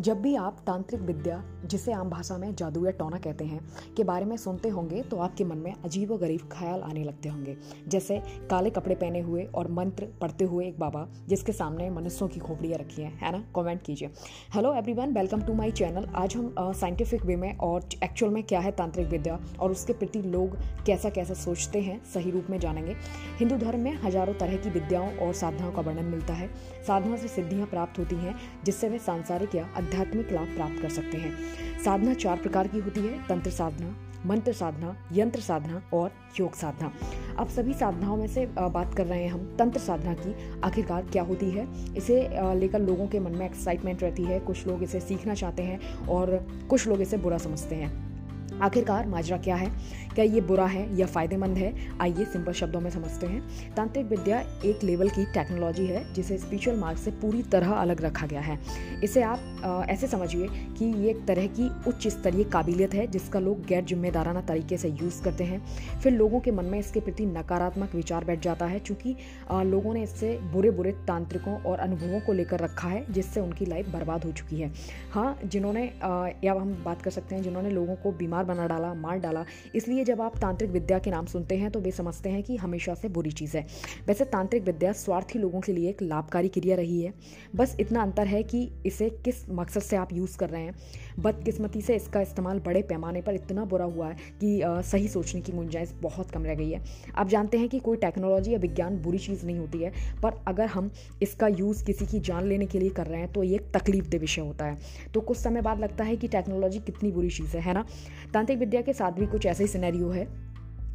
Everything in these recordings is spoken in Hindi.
जब भी आप तांत्रिक विद्या, जिसे आम भाषा में जादू या टोना कहते हैं, के बारे में सुनते होंगे तो आपके मन में अजीब व गरीब ख्याल आने लगते होंगे। जैसे काले कपड़े पहने हुए और मंत्र पढ़ते हुए एक बाबा, जिसके सामने मनुष्यों की खोपड़ियाँ रखी हैं, है ना? कमेंट कीजिए। Hello everyone welcome to my channel आज हम साइंटिफिक वे में और एक्चुअल में क्या है तांत्रिक विद्या और उसके प्रति लोग कैसा कैसा सोचते हैं, सही रूप में जानेंगे। हिंदू धर्म में हज़ारों तरह की विद्याओं और साधनाओं का वर्णन मिलता है। साधना से सिद्धियाँ प्राप्त होती हैं, जिससे वे सांसारिक या आध्यात्मिक लाभ प्राप्त कर सकते हैं। साधना चार प्रकार की होती है, तंत्र साधना, मंत्र साधना, यंत्र साधना और योग साधना। अब सभी साधनाओं में से बात कर रहे हैं हम, तंत्र साधना की आखिरकार क्या होती है? इसे लेकर लोगों के मन में एक्साइटमेंट रहती है, कुछ लोग इसे सीखना चाहते हैं और कुछ लोग इसे बुरा समझते हैं। आखिरकार माजरा क्या है? क्या ये बुरा है या फ़ायदेमंद है? आइए सिंपल शब्दों में समझते हैं। तांत्रिक विद्या एक लेवल की टेक्नोलॉजी है जिसे स्पिरिचुअल मार्ग से पूरी तरह अलग रखा गया है। इसे आप आ, ऐसे समझिए कि ये एक तरह की उच्च स्तरीय काबिलियत है जिसका लोग गैर जिम्मेदाराना तरीके से यूज़ करते हैं। फिर लोगों के मन में इसके प्रति नकारात्मक विचार बैठ जाता है चूँकि लोगों ने इससे बुरे बुरे तांत्रिकों और अनुभवों को लेकर रखा है जिससे उनकी लाइफ बर्बाद हो चुकी है। हाँ जिन्होंने या हम बात कर सकते हैं जिन्होंने लोगों को बीमार बना डाला, मार डाला। इसलिए जब आप तांत्रिक विद्या के नाम सुनते हैं तो वे समझते हैं कि हमेशा से बुरी चीज़ है। वैसे तांत्रिक विद्या स्वार्थी लोगों के लिए एक लाभकारी क्रिया रही है। बस इतना अंतर है कि इसे किस मकसद से आप यूज़ कर रहे हैं? बदकिस्मती से इसका इस्तेमाल बड़े पैमाने पर इतना बुरा हुआ है कि सही सोचने की गुंजाइश बहुत कम रह गई है। आप जानते हैं कि कोई टेक्नोलॉजी या विज्ञान बुरी चीज़ नहीं होती है, पर अगर हम इसका यूज़ किसी की जान लेने के लिए कर रहे हैं तो ये एक तकलीफ़ दे विषय होता है। तो कुछ समय बाद लगता है कि टेक्नोलॉजी कितनी बुरी चीज़ है है ना? तांत्रिक विद्या के साथ भी कुछ ऐसे ही। सिनेरियो है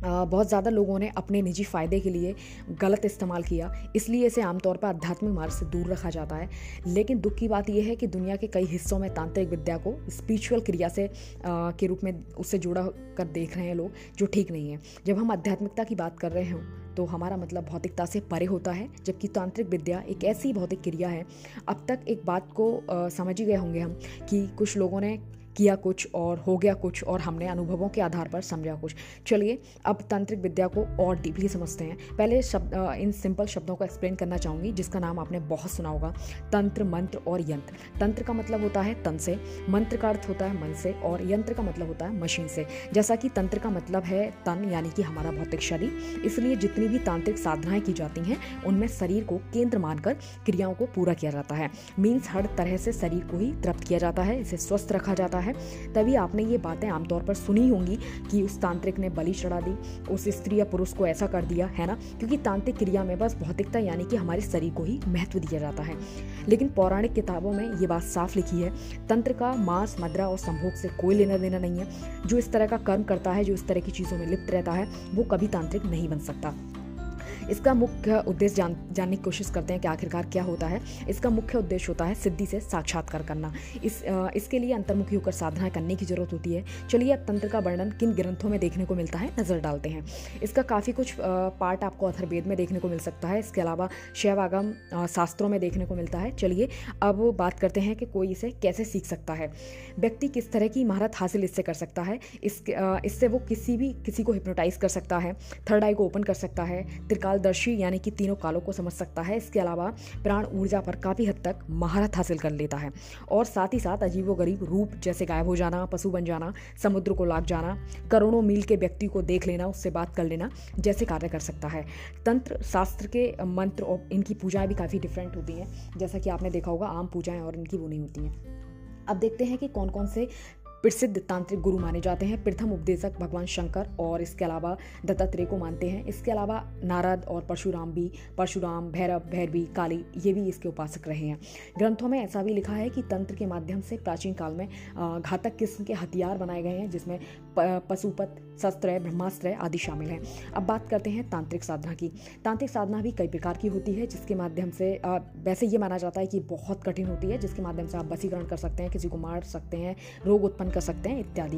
बहुत ज़्यादा लोगों ने अपने निजी फ़ायदे के लिए गलत इस्तेमाल किया इसलिए इसे आमतौर पर आध्यात्मिक मार्ग से दूर रखा जाता है। लेकिन दुख की बात यह है कि दुनिया के कई हिस्सों में तांत्रिक विद्या को स्पिरिचुअल क्रिया से आ, के रूप में उससे जुड़ा कर देख रहे हैं लोग जो ठीक नहीं है। जब हम आध्यात्मिकता की बात कर रहे हों तो हमारा मतलब भौतिकता से परे होता है जबकि तांत्रिक विद्या एक ऐसी भौतिक क्रिया है। अब तक एक बात को समझ ही गए होंगे हम कि कुछ लोगों ने किया कुछ और, हो गया कुछ और, हमने अनुभवों के आधार पर समझा कुछ। चलिए, अब तांत्रिक विद्या को और डीपली समझते हैं। पहले शब्द इन सिंपल शब्दों को एक्सप्लेन करना चाहूँगी, जिसका नाम आपने बहुत सुना होगा, तंत्र, मंत्र और यंत्र। तंत्र का मतलब होता है तन से, मंत्र का अर्थ होता है मन से और यंत्र का मतलब होता है मशीन से। जैसा कि तंत्र का मतलब है तन, यानी कि हमारा भौतिक शरीर। इसलिए जितनी भी तांत्रिक साधनाएँ की जाती हैं, उनमें शरीर को केंद्र मानकर क्रियाओं को पूरा किया जाता है। मीन्स हर तरह से शरीर को ही तृप्त किया जाता है, इसे स्वस्थ रखा जाता है। है, तभी आपने ये बातें आमतौर पर सुनी होंगी कि उस तांत्रिक ने बलि चढ़ा दी, उस स्त्री या पुरुष को ऐसा कर दिया, है ना? क्योंकि तांत्रिक क्रिया में बस भौतिकता यानी कि हमारे शरीर को ही महत्व दिया जाता है। लेकिन पौराणिक किताबों में ये बात साफ़ लिखी है, तंत्र का मांस, मदरा और संभोग से कोई लेना देना नहीं है। जो इस तरह का कर्म करता है, जो इस तरह की चीज़ों में लिप्त रहता है, वो कभी तांत्रिक नहीं बन सकता। इसका मुख्य उद्देश्य जान, जानने की कोशिश करते हैं कि आखिरकार क्या होता है। इसका मुख्य उद्देश्य होता है सिद्धि से साक्षात्कार करना। इस इसके लिए अंतर्मुखी होकर साधना करने की ज़रूरत होती है। चलिए अब तंत्र का वर्णन किन ग्रंथों में देखने को मिलता है नज़र डालते हैं। इसका काफ़ी कुछ पार्ट आपको अथर्वेद में देखने को मिल सकता है। इसके अलावा शैव आगम शास्त्रों में देखने को मिलता है। चलिए अब बात करते हैं कि कोई इसे कैसे सीख सकता है। व्यक्ति किस तरह की महारत हासिल इससे कर सकता है। इसके इससे वो किसी भी, किसी को हिप्नोटाइज कर सकता है। थर्ड आई को ओपन कर सकता है। त्रिकाल कालदर्शी यानी कि तीनों कालों को समझ सकता है। इसके अलावा प्राण ऊर्जा पर काफ़ी हद तक महारत हासिल कर लेता है। और साथ ही साथ अजीबो गरीब रूप जैसे गायब हो जाना, पशु बन जाना, समुद्र को लाग जाना, करोड़ों मील के व्यक्ति को देख लेना, उससे बात कर लेना जैसे कार्य कर सकता है। तंत्र, शास्त्र के मंत्र और इनकी पूजाएँ भी काफ़ी डिफरेंट होती हैं। जैसा कि आपने देखा होगा, आम पूजाएँ और इनकी वो नहीं होती हैं। अब देखते हैं कि कौन कौन से प्रसिद्ध तांत्रिक गुरु माने जाते हैं, प्रथम उपदेशक भगवान शंकर और इसके अलावा दत्तात्रेय को मानते हैं। इसके अलावा नारद और परशुराम भी, परशुराम, भैरव, भैरवी, काली, ये भी इसके उपासक रहे हैं। ग्रंथों में ऐसा भी लिखा है कि तंत्र के माध्यम से प्राचीन काल में घातक किस्म के हथियार बनाए गए हैं, जिसमें पशुपत, शस्त्र, ब्रह्मास्त्र आदि शामिल हैं। अब बात करते हैं तांत्रिक साधना की। तांत्रिक साधना भी कई प्रकार की होती है, जिसके माध्यम से वैसे ये माना जाता है कि बहुत कठिन होती है, जिसके माध्यम से आप बसीकरण कर सकते हैं, किसी को मार सकते हैं, रोग उत्पन्न कर सकते हैं, इत्यादि।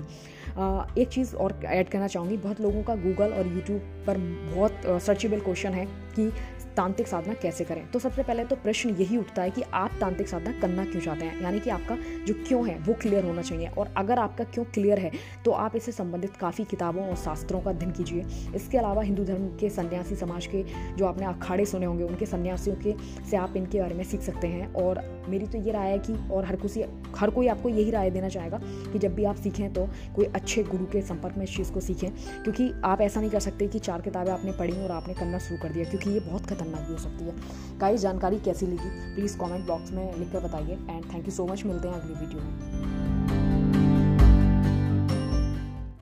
एक चीज़ और ऐड करना चाहूँगी, बहुत लोगों का गूगल और यूट्यूब पर बहुत सर्चेबल क्वेश्चन है कि तांत्रिक साधना कैसे करें? तो सबसे पहले तो प्रश्न यही उठता है कि आप तांत्रिक साधना करना क्यों चाहते हैं? यानी कि आपका जो क्यों है, वो क्लियर होना चाहिए। और अगर आपका क्यों क्लियर है तो आप इससे संबंधित काफ़ी किताबों और शास्त्रों का अध्ययन कीजिए। इसके अलावा हिंदू धर्म के सन्यासी समाज के जो आपने अखाड़े सुने होंगे, उनके सन्यासियों के से आप इनके बारे में सीख सकते हैं। और मेरी तो ये राय है कि, और हर किसी हर कोई आपको यही राय देना चाहेगा कि जब भी आप सीखें तो कोई अच्छे गुरु के संपर्क में इस चीज़ को सीखें। क्योंकि आप ऐसा नहीं कर सकते कि चार किताबें आपने पढ़ी और आपने करना शुरू कर दिया, क्योंकि ये बहुत खतरनाक भी हो सकती है। गाइस जानकारी कैसी लगी? प्लीज़ कॉमेंट बॉक्स में लिखकर बताइए। And thank you so much मिलते हैं अगली वीडियो में।